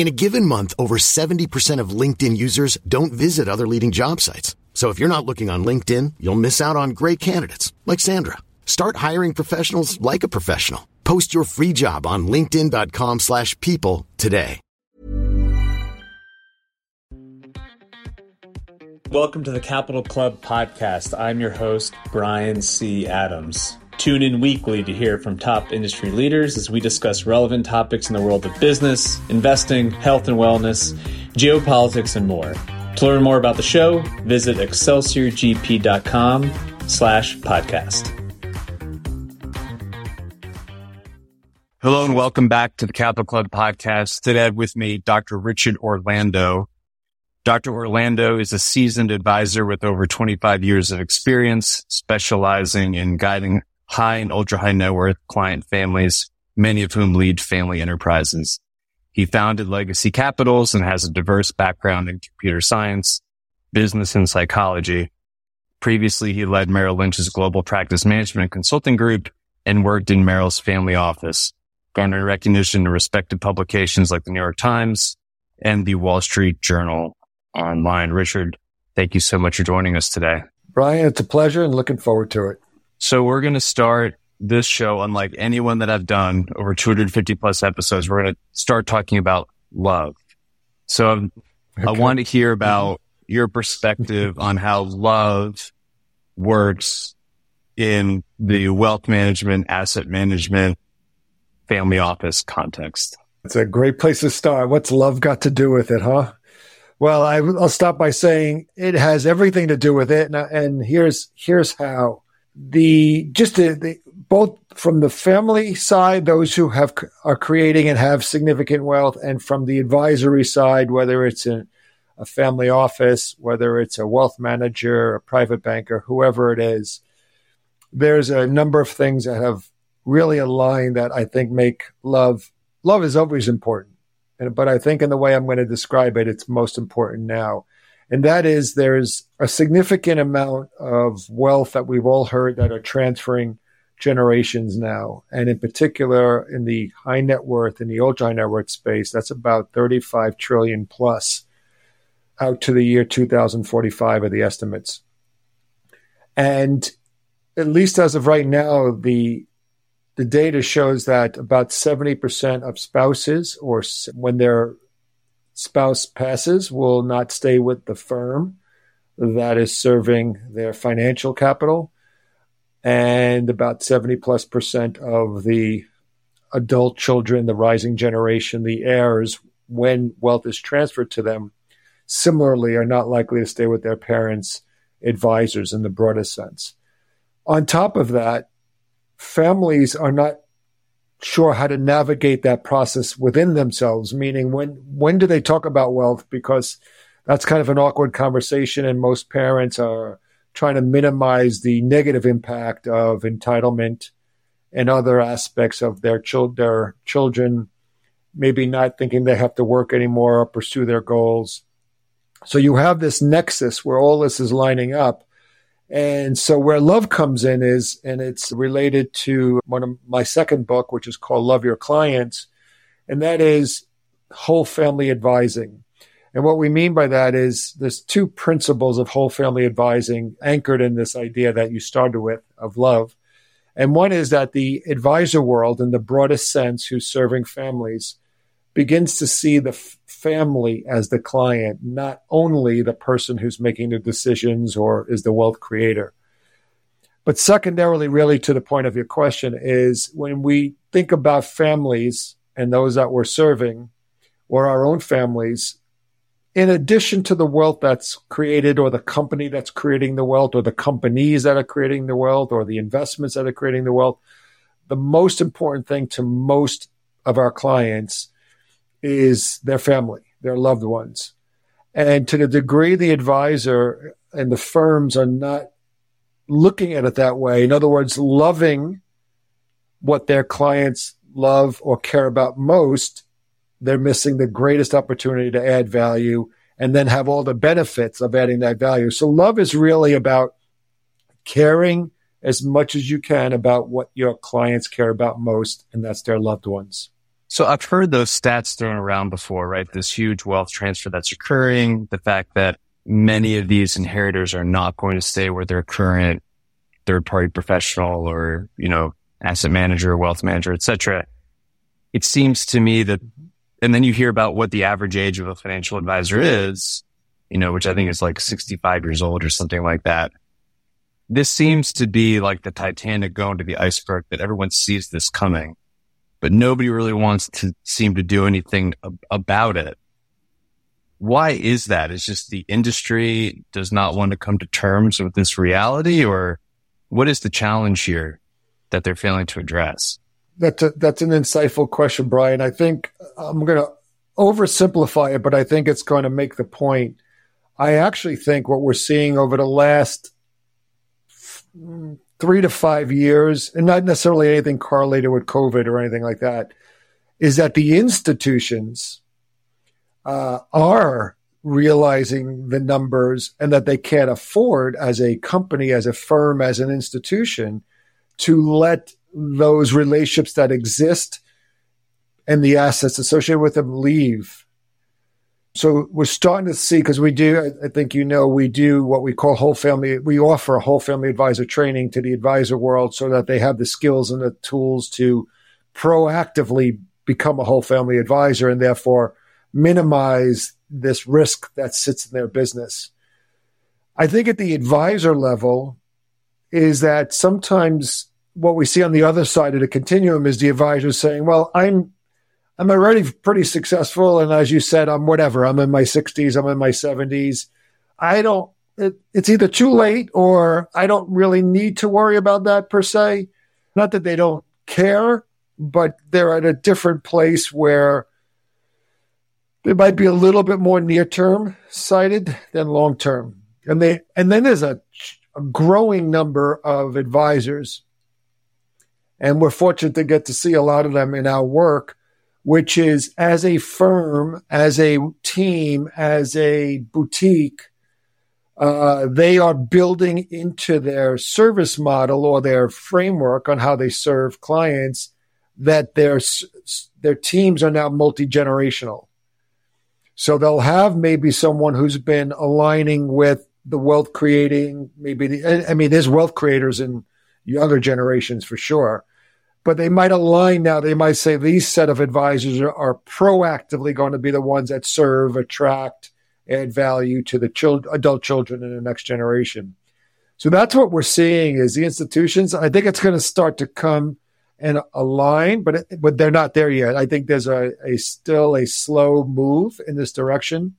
In a given month, over 70% of LinkedIn users don't visit other leading job sites. So if you're not looking on LinkedIn, you'll miss out on great candidates like Sandra. Start hiring professionals like a professional. Post your free job on linkedin.com/people today. Welcome to the Capital Club podcast. I'm your host, Brian C. Adams. Tune in weekly to hear from top industry leaders as we discuss relevant topics in the world of business, investing, health and wellness, geopolitics, and more. To learn more about the show, visit excelsiorgp.com slash podcast. Hello and welcome back to the Capital Club podcast. Today with me Dr. Richard Orlando. Dr. Orlando is a seasoned advisor with over 25 years of experience, specializing in guiding high and ultra high net worth client families, many of whom lead family enterprises. He founded Legacy Capitals and has a diverse background in computer science, business and psychology. Previously, he led Merrill Lynch's global practice management consulting group and worked in Merrill's family office, garnering recognition in respected publications like the New York Times and the Wall Street Journal online. Richard, thank you so much for joining us today. Brian, it's a pleasure and looking forward to it. So we're going to start this show, unlike anyone that I've done over 250 plus episodes. We're going to start talking about love. So okay. I want to hear about your perspective on how love works in the wealth management, asset management, family office context. It's a great place to start. What's love got to do with it, huh? Well, I, will stop by saying it has everything to do with it, and, and here's here's how the just the, the, both from the family side, those who have are creating and have significant wealth, and from the advisory side, whether it's a, a family office, whether it's a wealth manager, a private banker, whoever it is, there's a number of things that have really aligned that I think make love love is always important but I think in the way I'm going to describe it, it's most important now. And that is there's a significant amount of wealth that we've all heard that are transferring generations now. And in particular, in the high net worth and the ultra high net worth space, that's about 35 trillion plus out to the year 2045 are the estimates. And at least as of right now, the the data shows that about 70% of spouses, or when their spouse passes, will not stay with the firm that is serving their financial capital. And about 70 plus percent of the adult children, the rising generation, the heirs, when wealth is transferred to them, similarly are not likely to stay with their parents' advisors in the broadest sense. On top of that, families are not sure how to navigate that process within themselves meaning when when do they talk about wealth? Because that's kind of an awkward conversation and most parents are trying to minimize the negative impact of entitlement and other aspects of their, their children maybe not thinking they have to work anymore or pursue their goals. So you have this nexus where all this is lining up and so where love comes in is, and it's related to one of my second book, which is called Love Your Clients. And that is whole family advising. And what we mean by that is there's two principles of whole family advising anchored in this idea that you started with of love. And one is that the advisor world, in the broadest sense, who's serving families, begins to see the family as the client, not only the person who's making the decisions or is the wealth creator. But secondarily, really to the point of your question, is when we think about families and those that we're serving or our own families, in addition to the wealth that's created or the company that's creating the wealth or the companies that are creating the wealth or the investments that are creating the wealth, the most important thing to most of our clients is their family, their loved ones. And to the degree the advisor and the firms are not looking at it that way, in other words, loving what their clients love or care about most, they're missing the greatest opportunity to add value and then have all the benefits of adding that value. So love is really about caring as much as you can about what your clients care about most, and that's their loved ones. So I've heard those stats thrown around before, right? This huge wealth transfer that's occurring, the fact that many of these inheritors are not going to stay with their current third party professional or, you know, asset manager, wealth manager, etc. It seems to me that and then you hear about what the average age of a financial advisor is, you know, which I think is like 65 years old or something like that. This seems to be like the Titanic going to the iceberg that everyone sees this coming, but nobody really wants to seem to do anything ab- about it. Why is that? Is just the industry does not want to come to terms with this reality or what is the challenge here that they're failing to address? That's a, that's an insightful question, Brian. I think I'm going to oversimplify it, but I think it's going to make the point. I actually think what we're seeing over the last three to five years, and not necessarily anything correlated with COVID or anything like that, is that the institutions uh, are realizing the numbers and that they can't afford as a company, as a firm, as an institution to let those relationships that exist and the assets associated with them leave. So we're starting to see because we do, I think you know, we do what we call whole family. We offer a whole family advisor training to the advisor world so that they have the skills and the tools to proactively become a whole family advisor and therefore minimize this risk that sits in their business. I think at the advisor level is that sometimes what we see on the other side of the continuum is the advisor saying, well, I'm, I'm already pretty successful. And as you said, I'm whatever. I'm in my sixties. I'm in my seventies. I don't, it, it's either too late or I don't really need to worry about that per se. Not that they don't care, but they're at a different place where they might be a little bit more near term sighted than long term. And they, and then there's a, a growing number of advisors and we're fortunate to get to see a lot of them in our work, which is as a firm, as a team, as a boutique, uh, they are building into their service model or their framework on how they serve clients that their their teams are now multi generational. So they'll have maybe someone who's been aligning with the wealth creating, maybe the, I mean, there's wealth creators in younger generations for sure, but they might align now. They might say these set of advisors are, are proactively going to be the ones that serve, attract, add value to the child, adult children in the next generation. So that's what we're seeing is the institutions. I think it's going to start to come and align, but it, but they're not there yet. I think there's a, a still a slow move in this direction.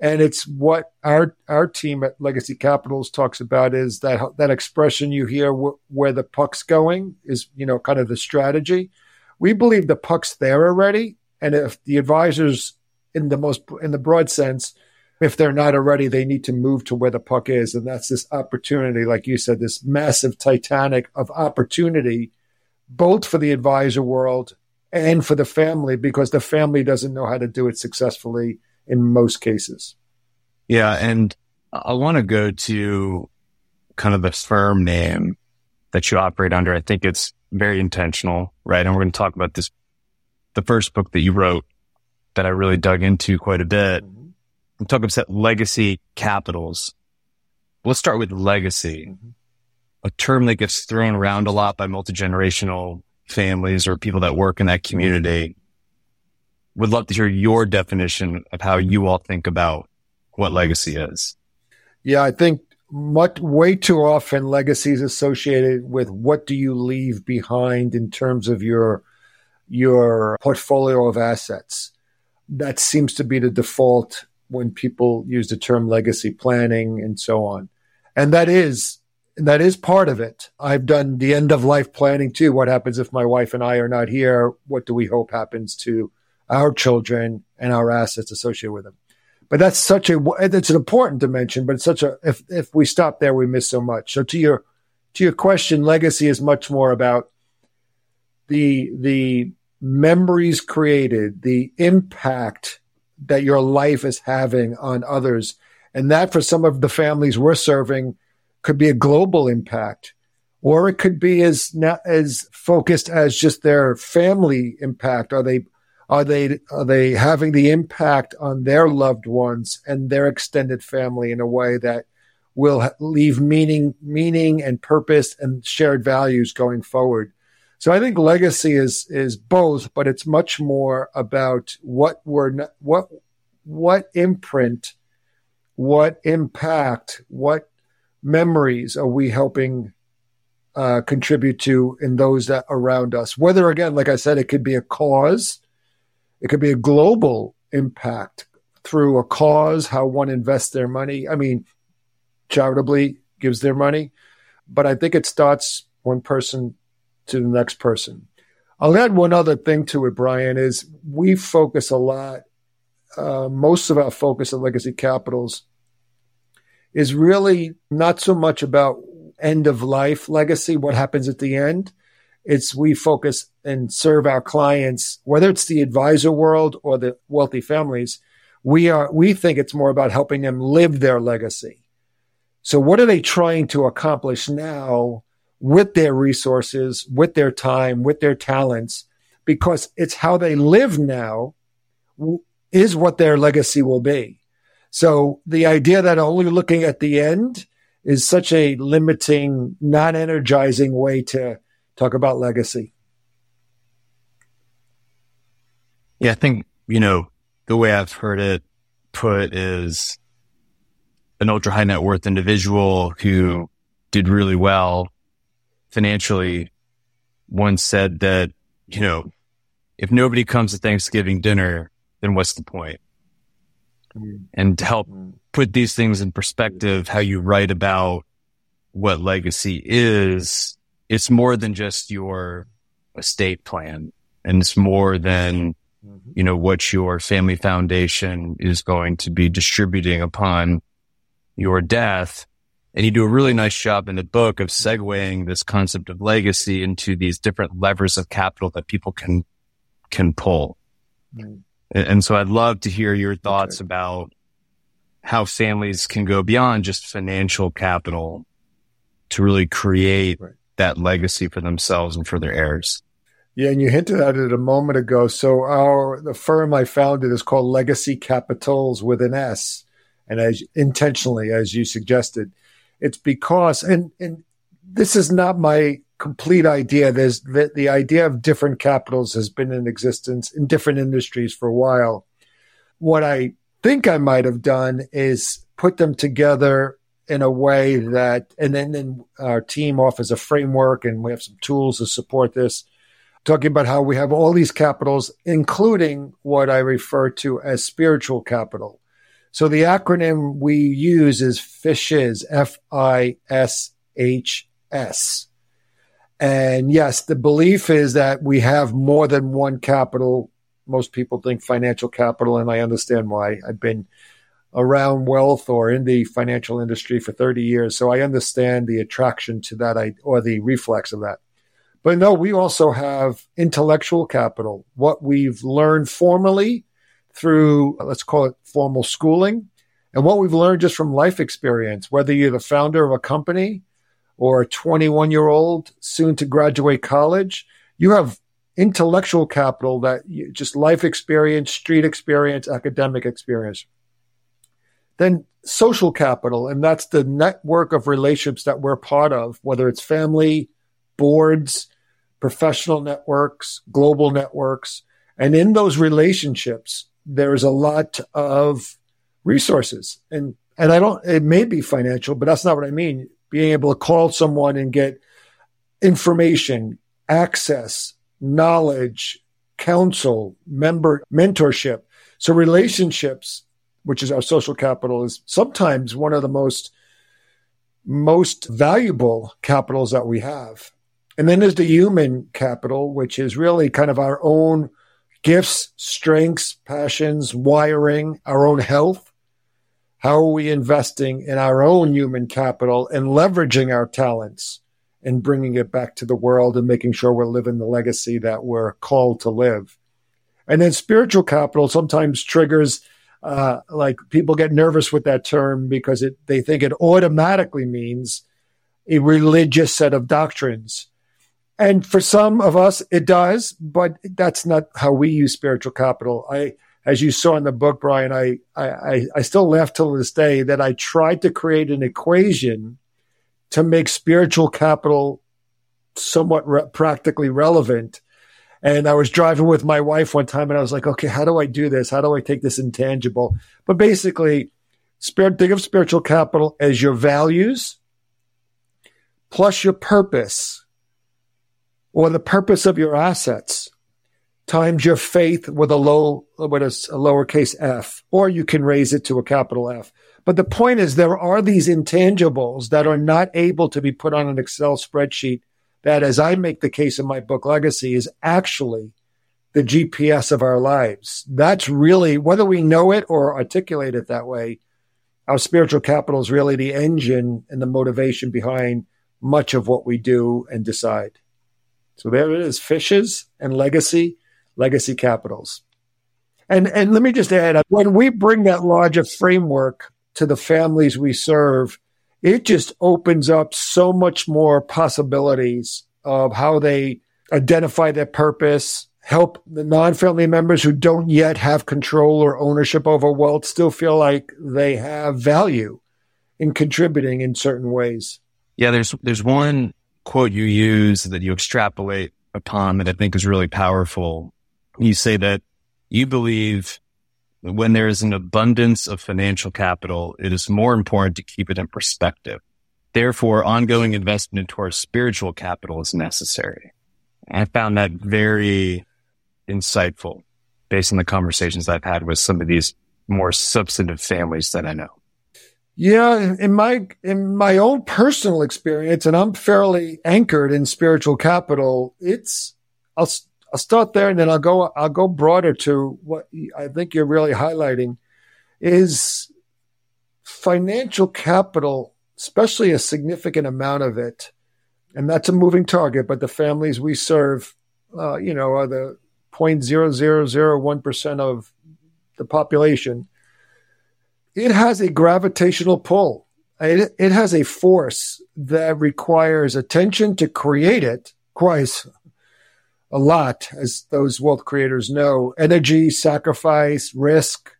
And it's what our our team at Legacy Capitals talks about is that that expression you hear where the puck's going is you know kind of the strategy. We believe the puck's there already, and if the advisors in the most in the broad sense, if they're not already, they need to move to where the puck is, and that's this opportunity, like you said, this massive Titanic of opportunity, both for the advisor world and for the family, because the family doesn't know how to do it successfully in most cases. Yeah. And I want to go to kind of the firm name that you operate under. I think it's very intentional, right? And we're going to talk about this, the first book that you wrote that I really dug into quite a bit. Mm-hmm. I'm talking about legacy capitals. Let's start with legacy, mm-hmm. a term that gets thrown around a lot by multi-generational families or people that work in that community would love to hear your definition of how you all think about what legacy is. Yeah, I think much way too often legacy is associated with what do you leave behind in terms of your your portfolio of assets. That seems to be the default when people use the term legacy planning and so on. And that is that is part of it. I've done the end of life planning too. What happens if my wife and I are not here? What do we hope happens to our children and our assets associated with them? But that's such a it's an important dimension, but it's such a if if we stop there, we miss so much. So to your to your question, legacy is much more about the the memories created, the impact that your life is having on others. And that for some of the families we're serving could be a global impact, or it could be as not as focused as just their family impact. Are they are they are they having the impact on their loved ones and their extended family in a way that will leave meaning meaning and purpose and shared values going forward? So I think legacy is is both, but it's much more about what we're what what imprint, what impact, what memories are we helping uh, contribute to in those that around us? Whether again, like I said, it could be a cause it could be a global impact through a cause, how one invests their money. I mean, charitably gives their money, but I think it starts one person to the next person. I'll add one other thing to it, Brian, is we focus a lot, uh, most of our focus at Legacy Capitals is really not so much about end of life legacy, what happens at the end, it's we focus and serve our clients, whether it's the advisor world or the wealthy families. We are, we think it's more about helping them live their legacy. So what are they trying to accomplish now with their resources, with their time, with their talents? Because it's how they live now is what their legacy will be. So the idea that only looking at the end is such a limiting, non energizing way to talk about legacy. Yeah, I think, you know, the way I've heard it put is an ultra high net worth individual who did really well financially once said that, you know, if nobody comes to Thanksgiving dinner, then what's the point? Mm. And to help mm. put these things in perspective, how you write about what legacy is, it's more than just your estate plan and it's more than mm-hmm. you know what your family foundation is going to be distributing upon your death and you do a really nice job in the book of segueing this concept of legacy into these different levers of capital that people can can pull mm-hmm. and, and, so i'd love to hear your thoughts okay. about how families can go beyond just financial capital to really create right that legacy for themselves and for their heirs. Yeah, and you hinted at it a moment ago. So our the firm I founded is called Legacy Capitals with an S, and as intentionally as you suggested, it's because and and this is not my complete idea. There's the, the idea of different capitals has been in existence in different industries for a while. What I think I might have done is put them together in a way that, and then, then our team offers a framework and we have some tools to support this, talking about how we have all these capitals, including what I refer to as spiritual capital. So the acronym we use is FISHS, F I S H S. And yes, the belief is that we have more than one capital. Most people think financial capital, and I understand why. I've been around wealth or in the financial industry for 30 years. So I understand the attraction to that or the reflex of that. But no, we also have intellectual capital, what we've learned formally through, let's call it formal schooling, and what we've learned just from life experience, whether you're the founder of a company or a 21 year old soon to graduate college, you have intellectual capital that you, just life experience, street experience, academic experience. Then social capital, and that's the network of relationships that we're part of, whether it's family, boards, professional networks, global networks. And in those relationships, there is a lot of resources. And and I don't it may be financial, but that's not what I mean. Being able to call someone and get information, access, knowledge, counsel, member mentorship. So relationships, which is our social capital, is sometimes one of the most most valuable capitals that we have. And then there's the human capital, which is really kind of our own gifts, strengths, passions, wiring, our own health. How are we investing in our own human capital and leveraging our talents and bringing it back to the world and making sure we're living the legacy that we're called to live? And then spiritual capital sometimes triggers uh, like people get nervous with that term because it, they think it automatically means a religious set of doctrines. And for some of us, it does, but that's not how we use spiritual capital. I, as you saw in the book, Brian, I, I, I still laugh till this day that I tried to create an equation to make spiritual capital somewhat re- practically relevant and I was driving with my wife one time and I was like, okay, how do I do this? How do I take this intangible? But basically, spirit, think of spiritual capital as your values plus your purpose or the purpose of your assets times your faith with a low, with a, a lowercase f, or you can raise it to a capital F. But the point is there are these intangibles that are not able to be put on an Excel spreadsheet that, as I make the case in my book Legacy, is actually the GPS of our lives. That's really, whether we know it or articulate it that way, our spiritual capital is really the engine and the motivation behind much of what we do and decide. So there it is fishes and legacy, legacy capitals. And, and let me just add, when we bring that larger framework to the families we serve, it just opens up so much more possibilities of how they identify their purpose, help the non-family members who don't yet have control or ownership over wealth still feel like they have value in contributing in certain ways. Yeah, there's there's one quote you use that you extrapolate upon that I think is really powerful. You say that you believe when there is an abundance of financial capital, it is more important to keep it in perspective. Therefore, ongoing investment into our spiritual capital is necessary. I found that very insightful based on the conversations I've had with some of these more substantive families that I know. Yeah, in my in my own personal experience, and I'm fairly anchored in spiritual capital. It's I'll I'll start there and then I'll go I'll go broader to what I think you're really highlighting is financial capital, especially a significant amount of it, and that's a moving target. But the families we serve, uh, you know, are the 0.0001 percent of the population. It has a gravitational pull. It, it has a force that requires attention to create it. Requires a lot, as those wealth creators know energy, sacrifice, risk,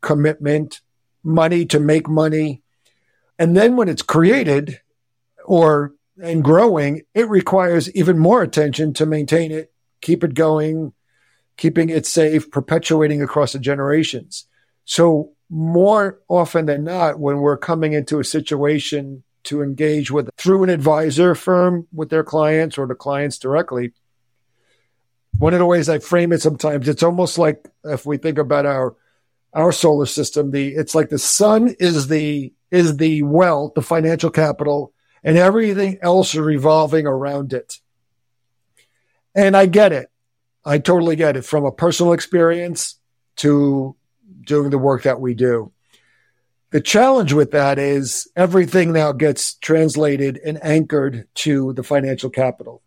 commitment, money to make money. And then when it's created or and growing, it requires even more attention to maintain it, keep it going, keeping it safe, perpetuating across the generations. So more often than not, when we're coming into a situation to engage with through an advisor firm with their clients or the clients directly, one of the ways I frame it sometimes, it's almost like if we think about our our solar system, the it's like the sun is the is the wealth, the financial capital, and everything else is revolving around it. And I get it. I totally get it from a personal experience to doing the work that we do. The challenge with that is everything now gets translated and anchored to the financial capital.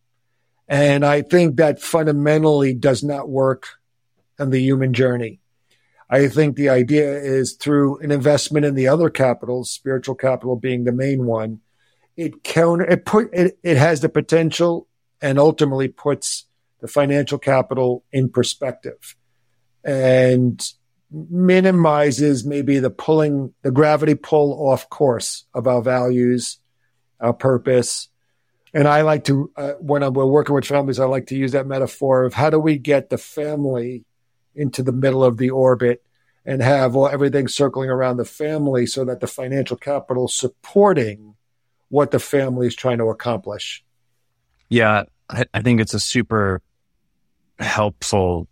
And I think that fundamentally does not work on the human journey. I think the idea is through an investment in the other capitals, spiritual capital being the main one, it counter it put it, it has the potential and ultimately puts the financial capital in perspective and minimizes maybe the pulling the gravity pull off course of our values, our purpose, and I like to, uh, when I'm, working with families, I like to use that metaphor of how do we get the family into the middle of the orbit and have well, everything circling around the family so that the financial capital supporting what the family is trying to accomplish. Yeah, I, I think it's a super helpful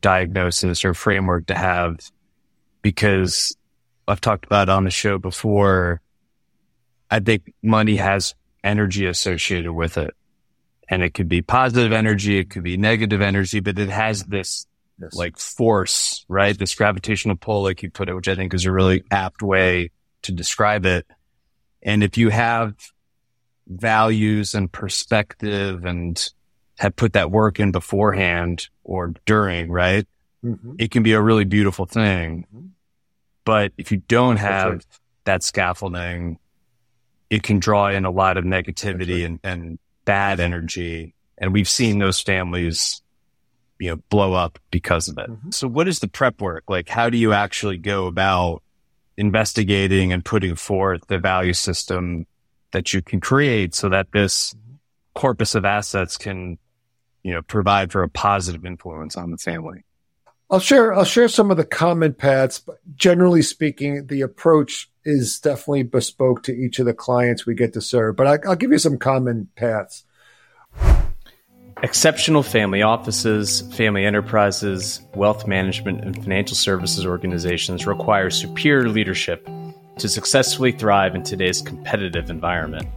diagnosis or framework to have because I've talked about on the show before. I think money has energy associated with it. And it could be positive energy, it could be negative energy, but it has this yes. like force, right? This gravitational pull, like you put it, which I think is a really apt way to describe it. And if you have values and perspective and have put that work in beforehand or during, right? Mm-hmm. It can be a really beautiful thing. Mm-hmm. But if you don't have right. that scaffolding, it can draw in a lot of negativity right. and, and bad energy. And we've seen those families, you know, blow up because of it. Mm-hmm. So what is the prep work? Like, how do you actually go about investigating and putting forth the value system that you can create so that this mm-hmm. corpus of assets can, you know, provide for a positive influence on the family? I'll share I'll share some of the common paths, but generally speaking, the approach is definitely bespoke to each of the clients we get to serve. But I, will give you some common paths. Exceptional family offices, family enterprises, wealth management, and financial services organizations require superior leadership to successfully thrive in today's competitive environment.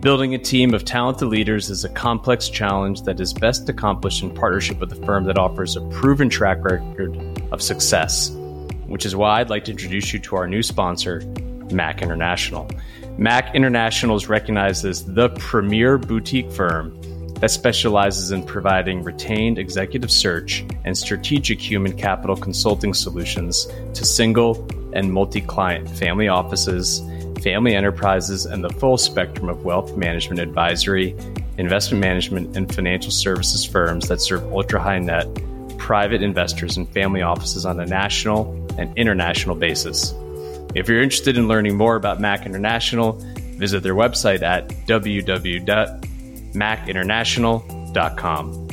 Building a team of talented leaders is a complex challenge that is best accomplished in partnership with a firm that offers a proven track record of success, which is why I'd like to introduce you to our new sponsor, Mack International. Mack International is recognized as the premier boutique firm that specializes in providing retained executive search and strategic human capital consulting solutions to single and multi client family offices family enterprises, and the full spectrum of wealth management advisory, investment management, and financial services firms that serve ultra high net private investors and family offices on a national and international basis. If you're interested in learning more about Mack International, visit their website at www.mackinternational.com.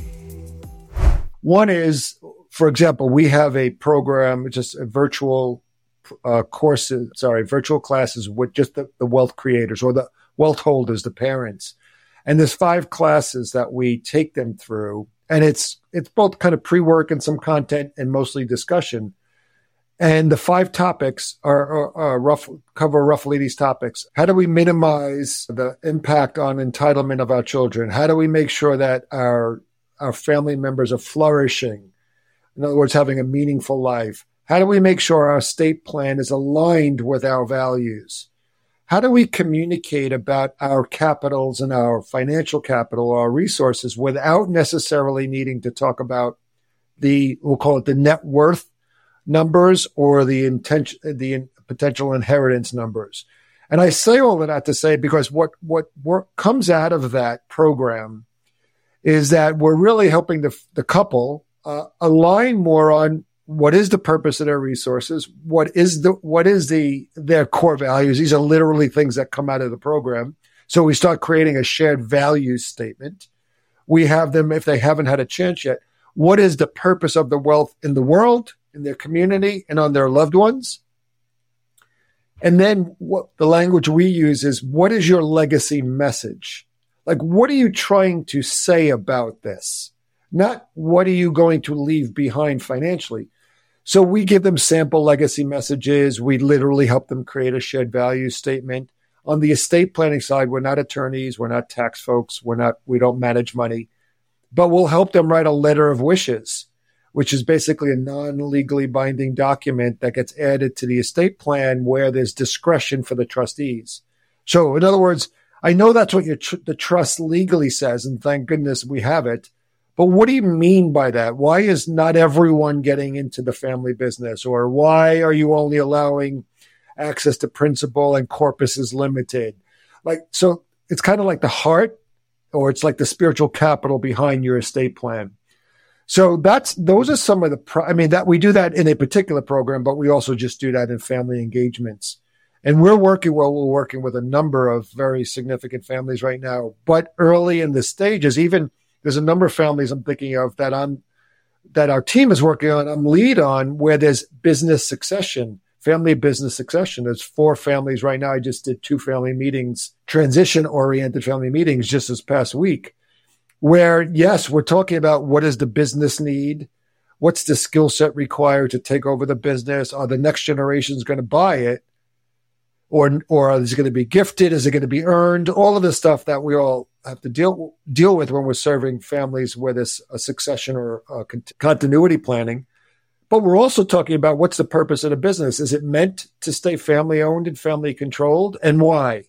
One is, for example, we have a program, just a virtual uh, courses, sorry, virtual classes with just the, the wealth creators or the wealth holders, the parents. And there's five classes that we take them through. And it's, it's both kind of pre-work and some content and mostly discussion. And the five topics are, are, are rough, cover roughly these topics. How do we minimize the impact on entitlement of our children? How do we make sure that our, our family members are flourishing? In other words, having a meaningful life. How do we make sure our state plan is aligned with our values? How do we communicate about our capitals and our financial capital, our resources, without necessarily needing to talk about the, we'll call it the net worth numbers or the intention, the potential inheritance numbers? And I say all of that to say because what, what work comes out of that program is that we're really helping the, the couple uh, align more on what is the purpose of their resources what is the what is the their core values. These are literally things that come out of the program. So we start creating a shared value statement. We have them if they haven't had a chance yet what is the purpose of the wealth in the world in their community and on their loved ones. And then what the language we use is what is your legacy message? Like what are you trying to say about this? Not what are you going to leave behind financially. So we give them sample legacy messages. We literally help them create a shared value statement. On the estate planning side, we're not attorneys, we're not tax folks, we're not we don't manage money, but we'll help them write a letter of wishes, which is basically a non-legally binding document that gets added to the estate plan where there's discretion for the trustees. So in other words, I know that's what tr- the trust legally says, and thank goodness we have it. But what do you mean by that? Why is not everyone getting into the family business? Or why are you only allowing access to principal and corpus is limited? Like, so it's kind of like the heart or it's like the spiritual capital behind your estate plan. So that's, those are some of the, pro- I mean, that we do that in a particular program, but we also just do that in family engagements. And we're working, well, we're working with a number of very significant families right now, but early in the stages, even, there's a number of families I'm thinking of that I'm that our team is working on, I'm lead on where there's business succession, family business succession. There's four families right now. I just did two family meetings, transition oriented family meetings just this past week, where yes, we're talking about what is the business need? What's the skill set required to take over the business? Are the next generations going to buy it? Or, or is it going to be gifted? Is it going to be earned? All of the stuff that we all have to deal deal with when we're serving families where there's a succession or uh, a continuity planning. But we're also talking about what's the purpose of the business. Is it meant to stay family owned and family controlled, and why?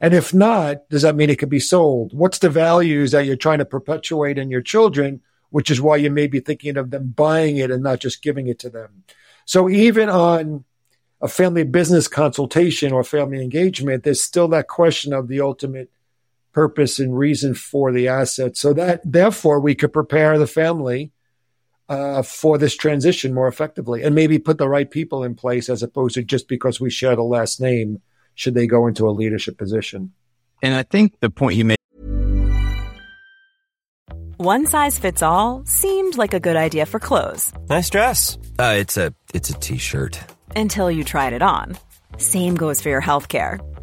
And if not, does that mean it could be sold? What's the values that you're trying to perpetuate in your children, which is why you may be thinking of them buying it and not just giving it to them. So even on a family business consultation or family engagement, there's still that question of the ultimate purpose and reason for the asset. So that therefore we could prepare the family uh, for this transition more effectively and maybe put the right people in place as opposed to just because we share the last name should they go into a leadership position. And I think the point you made. One size fits all seemed like a good idea for clothes. Nice dress. Uh, it's a it's a t-shirt. Until you tried it on. Same goes for your health care.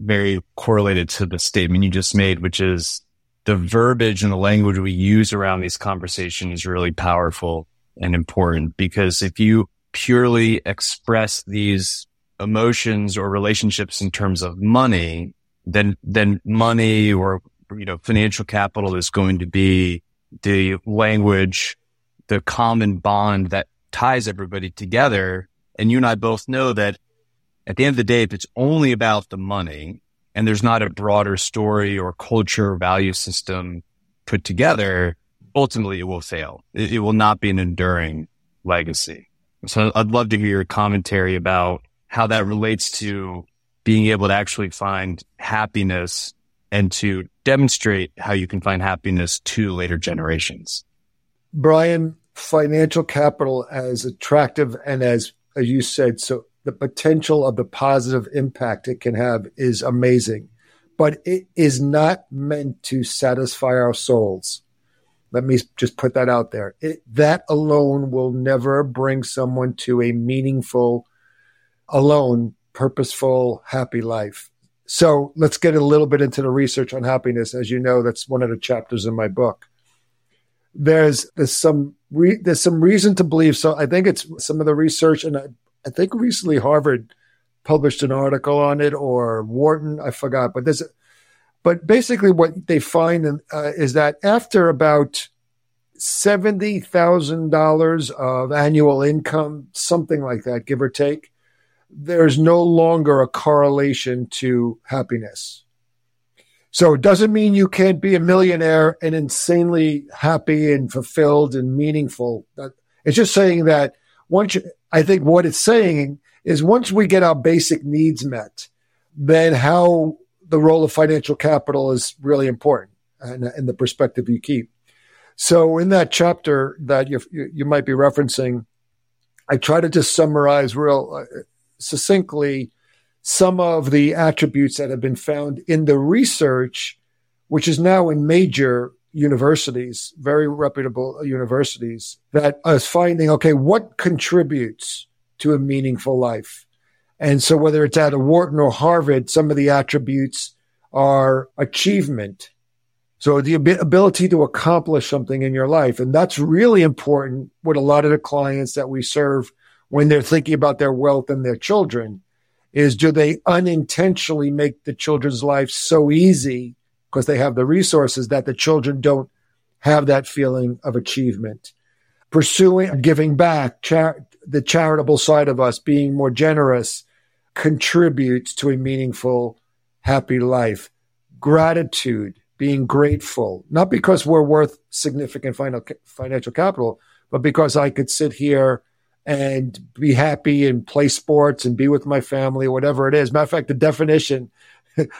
very correlated to the statement you just made, which is the verbiage and the language we use around these conversations is really powerful and important because if you purely express these emotions or relationships in terms of money, then, then money or, you know, financial capital is going to be the language, the common bond that ties everybody together. And you and I both know that at the end of the day, if it's only about the money and there's not a broader story or culture or value system put together, ultimately it will fail. It, it, will not be an enduring legacy. So I'd love to hear your commentary about how that relates to being able to actually find happiness and to demonstrate how you can find happiness to later generations. Brian, financial capital as attractive and as, as you said, so the potential of the positive impact it can have is amazing, but it is not meant to satisfy our souls. Let me just put that out there. It, that alone will never bring someone to a meaningful, alone, purposeful, happy life. So let's get a little bit into the research on happiness. As you know, that's one of the chapters in my book. There's there's some re, there's some reason to believe. So I think it's some of the research, and I, I think recently Harvard published an article on it or Wharton, I forgot, but there's, but basically what they find uh, is that after about seventy thousand dollars of annual income, something like that, give or take, there's no longer a correlation to happiness. So it doesn't mean you can't be a millionaire and insanely happy and fulfilled and meaningful. It's just saying that once you, I think what it's saying is once we get our basic needs met, then how the role of financial capital is really important and, and the perspective you keep. So in that chapter that you, you might be referencing, I try to just summarize real uh, succinctly some of the attributes that have been found in the research, which is now in major universities, very reputable universities, that is finding, okay, what contributes to a meaningful life? And so whether it's at a Wharton or Harvard, some of the attributes are achievement. So the ability to accomplish something in your life. And that's really important with a lot of the clients that we serve when they're thinking about their wealth and their children is do they unintentionally make the children's life so easy because they have the resources that the children don't have that feeling of achievement? Pursuing giving back, char- the charitable side of us, being more generous, contributes to a meaningful, happy life. Gratitude, being grateful, not because we're worth significant final, financial capital, but because I could sit here and be happy and play sports and be with my family, or whatever it is. Matter of fact, the definition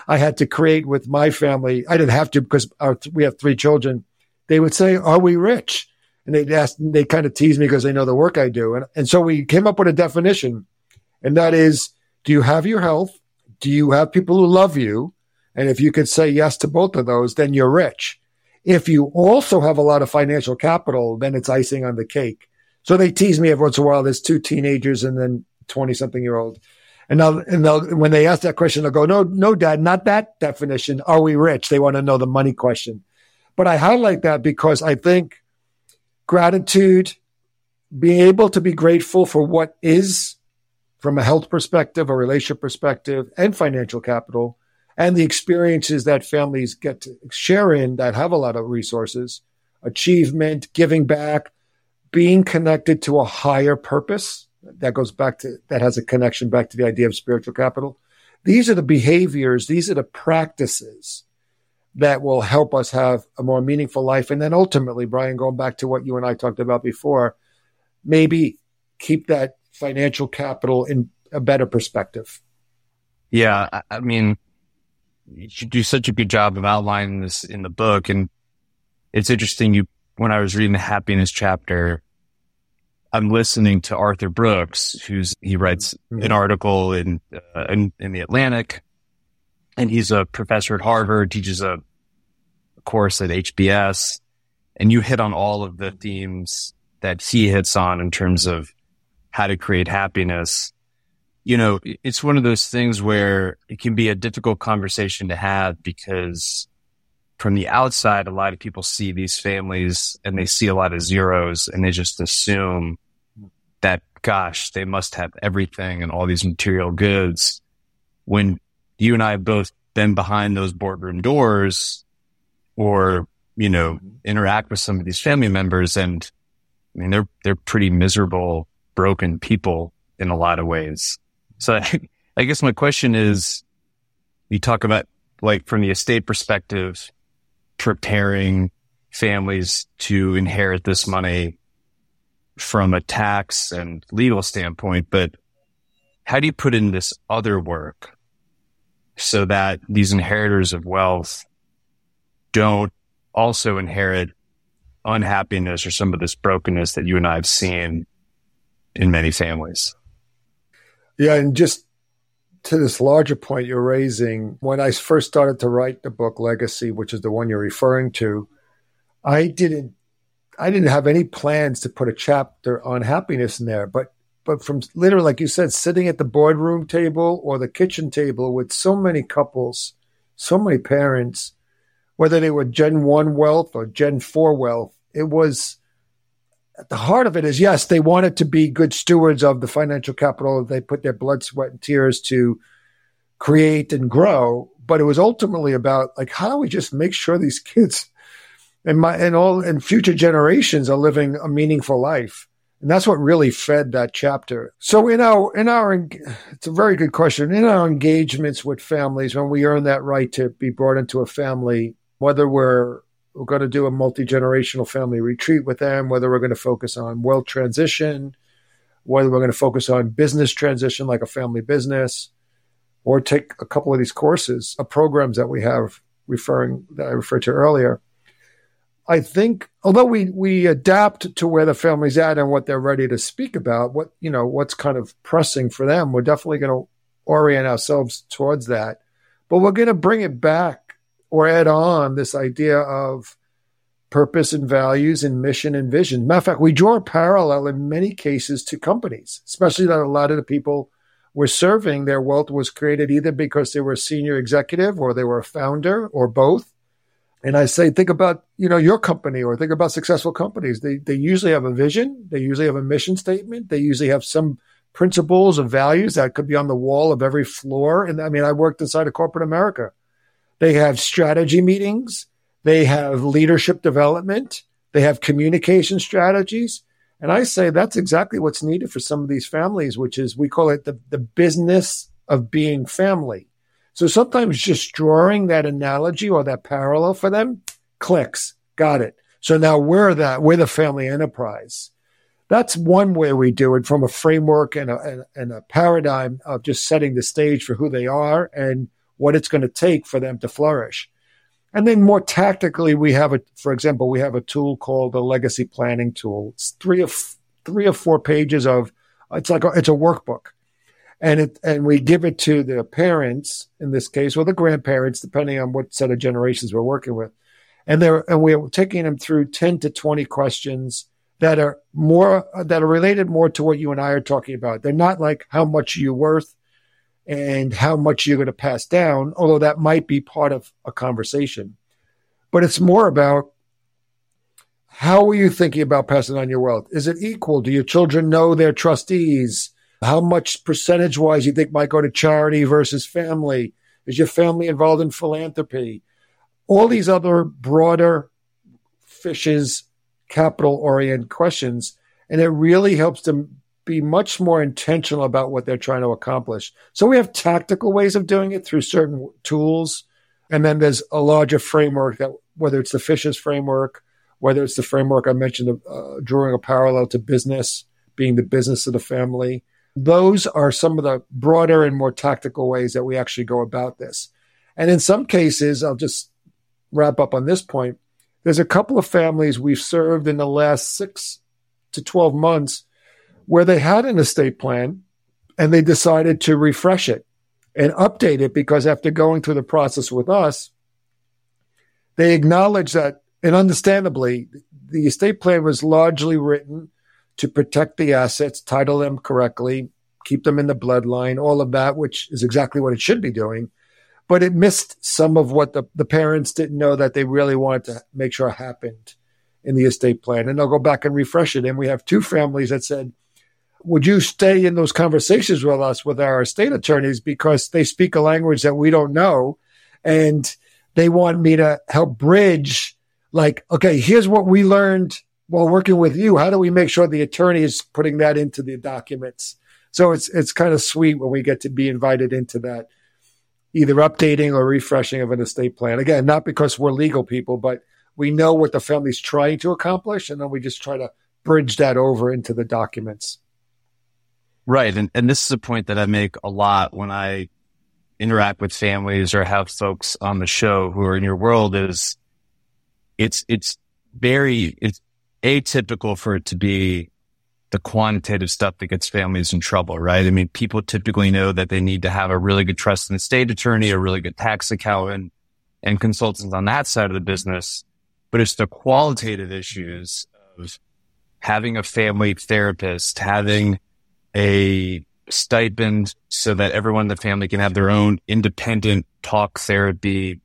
I had to create with my family, I didn't have to because our, we have three children. They would say, Are we rich? And they'd ask, they kind of tease me because they know the work I do. And, and so we came up with a definition, and that is do you have your health? Do you have people who love you? And if you could say yes to both of those, then you're rich. If you also have a lot of financial capital, then it's icing on the cake. So they tease me every once in a while. There's two teenagers and then 20 something year old. And they'll, and they'll, when they ask that question, they'll go, no, no, dad, not that definition. Are we rich? They want to know the money question. But I highlight that because I think gratitude, being able to be grateful for what is from a health perspective, a relationship perspective, and financial capital, and the experiences that families get to share in that have a lot of resources, achievement, giving back, being connected to a higher purpose that goes back to that has a connection back to the idea of spiritual capital. These are the behaviors, these are the practices that will help us have a more meaningful life. And then ultimately, Brian, going back to what you and I talked about before, maybe keep that financial capital in a better perspective. Yeah. I mean, you do such a good job of outlining this in the book. And it's interesting. You, when I was reading the happiness chapter, I'm listening to Arthur Brooks, who's, he writes mm-hmm. an article in, uh, in, in the Atlantic and he's a professor at Harvard, teaches a course at HBS. And you hit on all of the themes that he hits on in terms of how to create happiness you know, it's one of those things where it can be a difficult conversation to have because from the outside, a lot of people see these families and they see a lot of zeros and they just assume that, gosh, they must have everything and all these material goods. When you and I have both been behind those boardroom doors or, you know, interact with some of these family members and I mean, they're, they're pretty miserable, broken people in a lot of ways. So I guess my question is, you talk about like from the estate perspective, preparing families to inherit this money from a tax and legal standpoint, but how do you put in this other work so that these inheritors of wealth don't also inherit unhappiness or some of this brokenness that you and I have seen in many families? Yeah, and just to this larger point you're raising, when I first started to write the book Legacy, which is the one you're referring to, I didn't I didn't have any plans to put a chapter on happiness in there, but but from literally like you said, sitting at the boardroom table or the kitchen table with so many couples, so many parents, whether they were Gen 1 wealth or Gen 4 wealth, it was at the heart of it is yes, they wanted to be good stewards of the financial capital they put their blood, sweat, and tears to create and grow. But it was ultimately about like how do we just make sure these kids and my and all and future generations are living a meaningful life. And that's what really fed that chapter. So in our in our it's a very good question. In our engagements with families, when we earn that right to be brought into a family, whether we're we're going to do a multi generational family retreat with them, whether we're going to focus on wealth transition, whether we're going to focus on business transition like a family business, or take a couple of these courses, uh, programs that we have referring that I referred to earlier. I think although we we adapt to where the family's at and what they're ready to speak about, what you know, what's kind of pressing for them, we're definitely going to orient ourselves towards that. But we're going to bring it back or add on this idea of purpose and values and mission and vision. Matter of fact, we draw a parallel in many cases to companies, especially that a lot of the people we're serving, their wealth was created either because they were a senior executive or they were a founder or both. And I say, think about, you know, your company or think about successful companies. They, they usually have a vision. They usually have a mission statement. They usually have some principles of values that could be on the wall of every floor. And I mean, I worked inside of corporate America. They have strategy meetings. They have leadership development. They have communication strategies. And I say that's exactly what's needed for some of these families, which is we call it the, the business of being family. So sometimes just drawing that analogy or that parallel for them clicks. Got it. So now we're that, we're the family enterprise. That's one way we do it from a framework and a, and a paradigm of just setting the stage for who they are and what it's going to take for them to flourish. And then more tactically, we have a, for example, we have a tool called the legacy planning tool. It's three of three or four pages of, it's like, a, it's a workbook. And it, and we give it to the parents in this case, or the grandparents, depending on what set of generations we're working with. And they're, and we're taking them through 10 to 20 questions that are more, that are related more to what you and I are talking about. They're not like how much you're worth and how much you're going to pass down, although that might be part of a conversation. But it's more about how are you thinking about passing on your wealth? Is it equal? Do your children know their trustees? How much percentage wise you think might go to charity versus family? Is your family involved in philanthropy? All these other broader fishes, capital oriented questions. And it really helps them be much more intentional about what they're trying to accomplish. So we have tactical ways of doing it through certain tools. And then there's a larger framework that, whether it's the Fishes framework, whether it's the framework I mentioned, uh, drawing a parallel to business, being the business of the family. Those are some of the broader and more tactical ways that we actually go about this. And in some cases, I'll just wrap up on this point. There's a couple of families we've served in the last six to 12 months where they had an estate plan and they decided to refresh it and update it because after going through the process with us, they acknowledged that, and understandably, the estate plan was largely written to protect the assets, title them correctly, keep them in the bloodline, all of that, which is exactly what it should be doing. But it missed some of what the, the parents didn't know that they really wanted to make sure happened in the estate plan. And they'll go back and refresh it. And we have two families that said, would you stay in those conversations with us with our state attorneys because they speak a language that we don't know and they want me to help bridge like okay here's what we learned while working with you. How do we make sure the attorney is putting that into the documents? So it's it's kind of sweet when we get to be invited into that either updating or refreshing of an estate plan. Again not because we're legal people but we know what the family's trying to accomplish and then we just try to bridge that over into the documents Right. And, and this is a point that I make a lot when I interact with families or have folks on the show who are in your world is it's, it's very, it's atypical for it to be the quantitative stuff that gets families in trouble, right? I mean, people typically know that they need to have a really good trust in the state attorney, a really good tax accountant and consultants on that side of the business. But it's the qualitative issues of having a family therapist, having a stipend so that everyone in the family can have their own independent talk therapy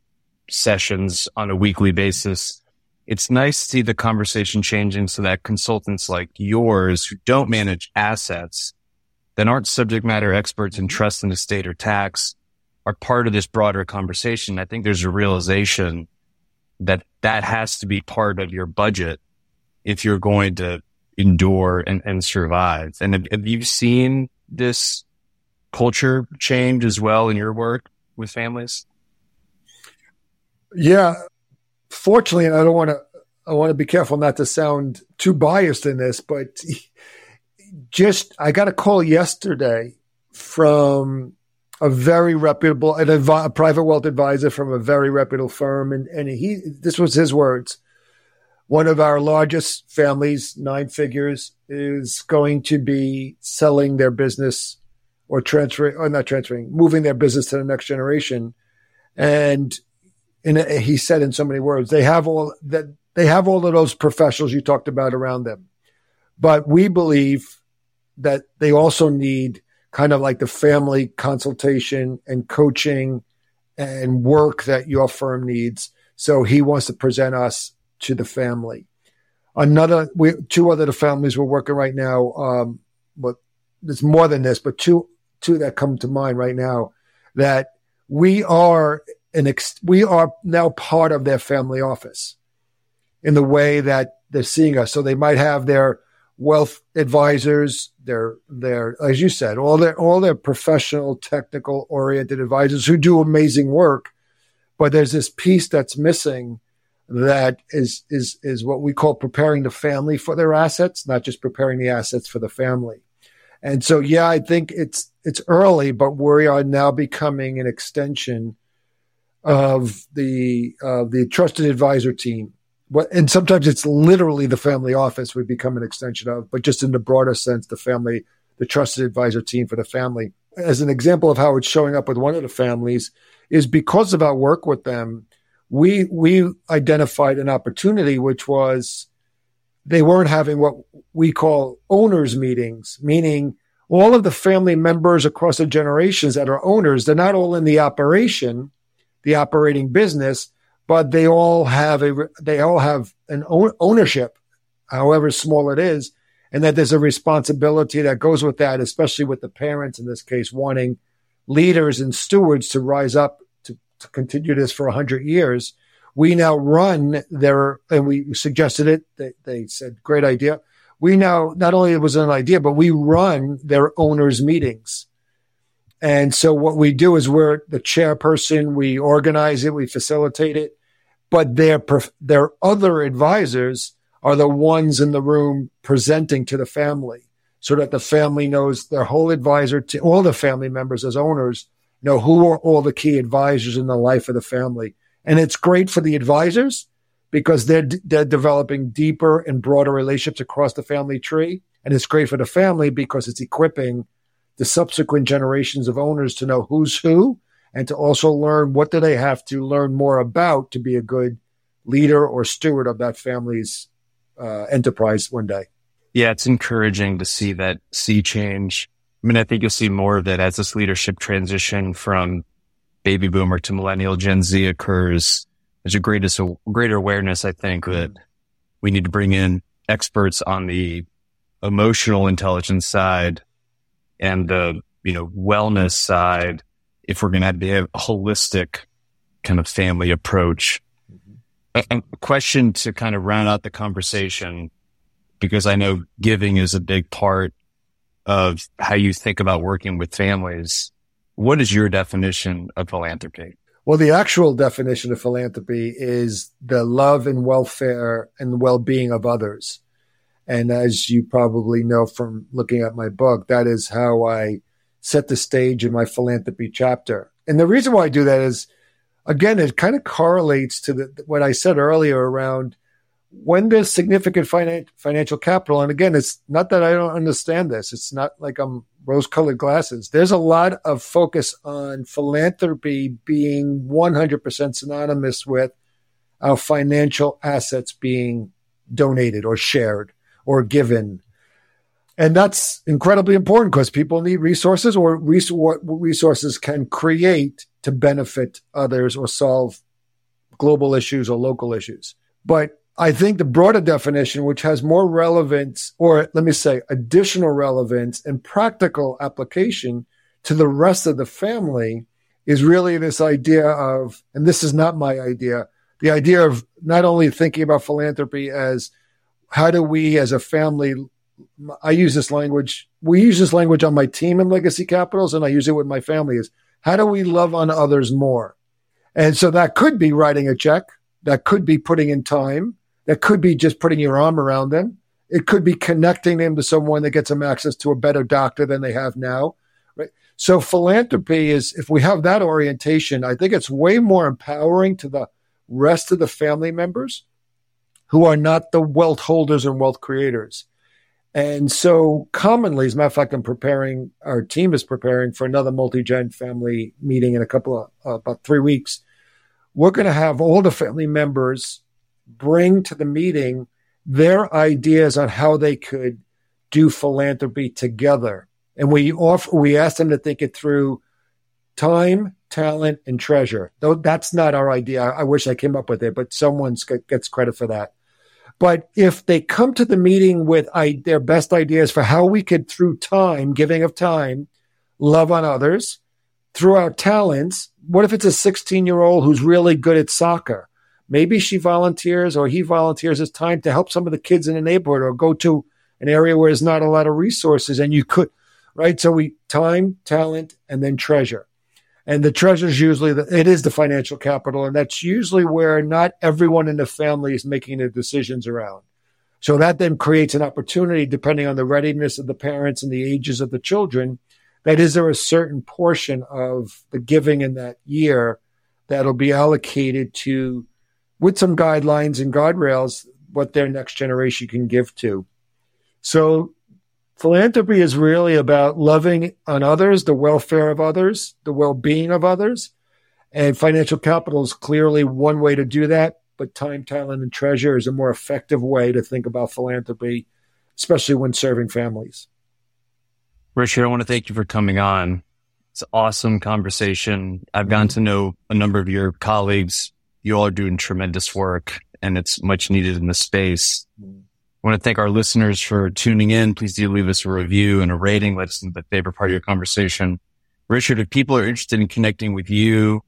sessions on a weekly basis. It's nice to see the conversation changing so that consultants like yours who don't manage assets that aren't subject matter experts in trust and estate or tax are part of this broader conversation. I think there's a realization that that has to be part of your budget if you're going to endure and, and survive. And have, have you seen this culture change as well in your work with families? Yeah. Fortunately, and I don't want to, I want to be careful not to sound too biased in this, but just, I got a call yesterday from a very reputable, an advi- a private wealth advisor from a very reputable firm. And, and he, this was his words one of our largest families, nine figures, is going to be selling their business or transferring, or not transferring, moving their business to the next generation. And in he said in so many words, they have all that they have all of those professionals you talked about around them. But we believe that they also need kind of like the family consultation and coaching and work that your firm needs. So he wants to present us to the family. Another, we, two other families we're working right now, um, but there's more than this, but two two that come to mind right now that we are an ex- we are now part of their family office in the way that they're seeing us. So they might have their wealth advisors, their their as you said, all their all their professional, technical oriented advisors who do amazing work. But there's this piece that's missing that is is is what we call preparing the family for their assets, not just preparing the assets for the family. And so, yeah, I think it's it's early, but we are now becoming an extension of the uh, the trusted advisor team. And sometimes it's literally the family office we become an extension of, but just in the broader sense, the family, the trusted advisor team for the family. As an example of how it's showing up with one of the families, is because of our work with them, we we identified an opportunity which was they weren't having what we call owners meetings, meaning all of the family members across the generations that are owners, they're not all in the operation, the operating business, but they all have a they all have an ownership, however small it is, and that there's a responsibility that goes with that, especially with the parents in this case wanting leaders and stewards to rise up to, continue this for 100 years we now run their, and we suggested it. They, they said, great idea. We now, not only it was an idea, but we run their owners meetings. And so what we do is we're the chairperson, we organize it, we facilitate it, but their, their other advisors are the ones in the room presenting to the family so that the family knows their whole advisor to all the family members as owners know who are all the key advisors in the life of the family and it's great for the advisors because they're, they're developing deeper and broader relationships across the family tree. And it's great for the family because it's equipping the subsequent generations of owners to know who's who and to also learn what do they have to learn more about to be a good leader or steward of that family's uh, enterprise one day. Yeah, it's encouraging to see that sea change. I mean, I think you'll see more of it as this leadership transition from baby boomer to millennial Gen Z occurs, there's a greatest, greater awareness, I think, that we need to bring in experts on the emotional intelligence side and the, you know, wellness side if we're going to be a holistic kind of family approach. Mm-hmm. A, a question to kind of round out the conversation, because I know giving is a big part of how you think about working with families. What is your definition of philanthropy? Well, the actual definition of philanthropy is the love and welfare and well being of others. And as you probably know from looking at my book, that is how I set the stage in my philanthropy chapter. And the reason why I do that is, again, it kind of correlates to the, what I said earlier around when there's significant finan- financial capital. And again, it's not that I don't understand this. It's not like I'm rose colored glasses. There's a lot of focus on philanthropy being 100% synonymous with our financial assets being donated or shared or given. And that's incredibly important because people need resources or res- what resources can create to benefit others or solve global issues or local issues. But I think the broader definition, which has more relevance, or let me say, additional relevance and practical application to the rest of the family, is really this idea of, and this is not my idea, the idea of not only thinking about philanthropy as how do we as a family, I use this language, we use this language on my team in Legacy Capitals, and I use it with my family, is how do we love on others more? And so that could be writing a check, that could be putting in time that could be just putting your arm around them. It could be connecting them to someone that gets them access to a better doctor than they have now. Right. So philanthropy is, if we have that orientation, I think it's way more empowering to the rest of the family members who are not the wealth holders and wealth creators. And so commonly, as a matter of fact, I'm preparing, our team is preparing for another multi-gen family meeting in a couple of, uh, about three weeks. We're going to have all the family members bring to the meeting their ideas on how they could do philanthropy together. And we offer, we ask them to think it through time, talent, and treasure. Though that's not our idea. I wish I came up with it, but someone gets credit for that. But if they come to the meeting with I, their best ideas for how we could, through time, giving of time, love on others, through our talents, what if it's a 16 year old who's really good at soccer? Maybe she volunteers or he volunteers his time to help some of the kids in the neighborhood or go to an area where there's not a lot of resources and you could, right? So we time, talent, and then treasure. And the treasure is usually the, it is the financial capital. And that's usually where not everyone in the family is making the decisions around. So that then creates an opportunity, depending on the readiness of the parents and the ages of the children, that is there a certain portion of the giving in that year that'll be allocated to, with some guidelines and guardrails, what their next generation can give to. So philanthropy is really about loving on others, the welfare of others, the well-being of others. And financial capital is clearly one way to do that, but time, talent, and treasure is a more effective way to think about philanthropy, especially when serving families. Richard, I want to thank you for coming on. It's an awesome conversation. I've gotten to know a number of your colleagues. You all are doing tremendous work and it's much needed in the space. I want to thank our listeners for tuning in. Please do leave us a review and a rating. Let us know the favorite part of your conversation. Richard, if people are interested in connecting with you,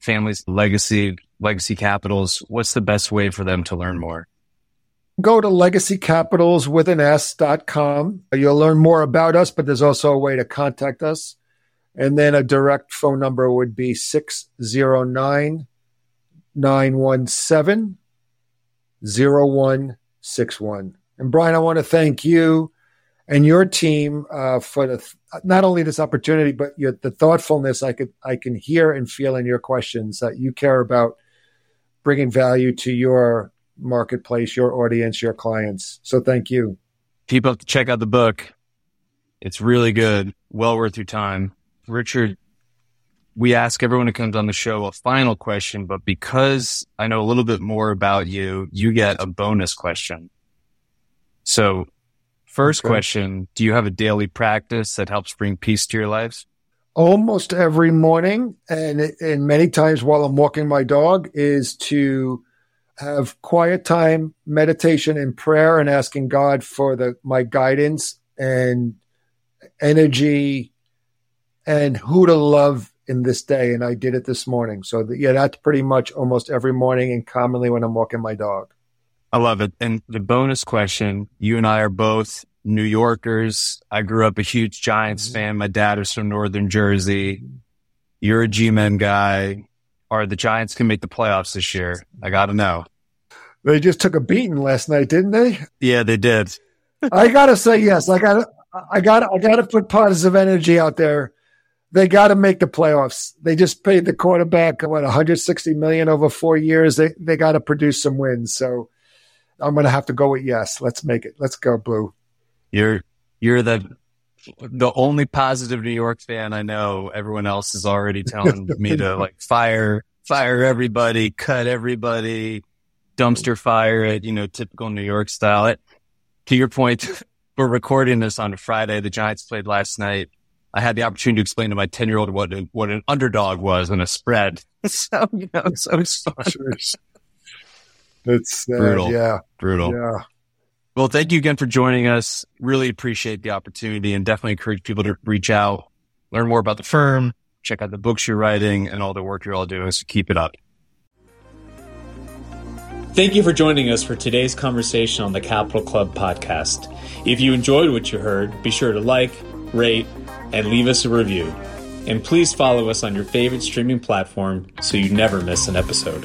families, legacy, legacy capitals, what's the best way for them to learn more? Go to legacycapitals with an. You'll learn more about us, but there's also a way to contact us. And then a direct phone number would be 609 917 six one. And Brian, I want to thank you and your team uh, for the not only this opportunity, but your, the thoughtfulness I could I can hear and feel in your questions that you care about bringing value to your marketplace, your audience, your clients. So thank you. People have to check out the book. It's really good. Well worth your time. Richard, we ask everyone who comes on the show a final question, but because I know a little bit more about you, you get a bonus question. So first okay. question, do you have a daily practice that helps bring peace to your lives? Almost every morning and, and many times while I'm walking my dog is to have quiet time, meditation and prayer and asking God for the, my guidance and energy and who to love in this day, and I did it this morning. So the, yeah, that's pretty much almost every morning, and commonly when I'm walking my dog. I love it. And the bonus question: You and I are both New Yorkers. I grew up a huge Giants mm-hmm. fan. My dad is from Northern Jersey. You're a G-men guy. Are the Giants can make the playoffs this year? I got to know. They just took a beating last night, didn't they? Yeah, they did. I gotta say yes. I got I got I got to put positive energy out there they got to make the playoffs. They just paid the quarterback what 160 million over four years. They they got to produce some wins. So I'm going to have to go with yes. Let's make it. Let's go blue. You're you're the the only positive New York fan I know. Everyone else is already telling me to like fire fire everybody, cut everybody, dumpster fire it. You know, typical New York style. It to your point. We're recording this on a Friday. The Giants played last night I had the opportunity to explain to my 10 year old what, what an underdog was in a spread. so, you know, so it's fun. It's uh, brutal. Yeah. Brutal. Yeah. Well, thank you again for joining us. Really appreciate the opportunity and definitely encourage people to reach out, learn more about the firm, check out the books you're writing and all the work you're all doing. So keep it up. Thank you for joining us for today's conversation on the Capital Club podcast. If you enjoyed what you heard, be sure to like, rate, and leave us a review. And please follow us on your favorite streaming platform so you never miss an episode.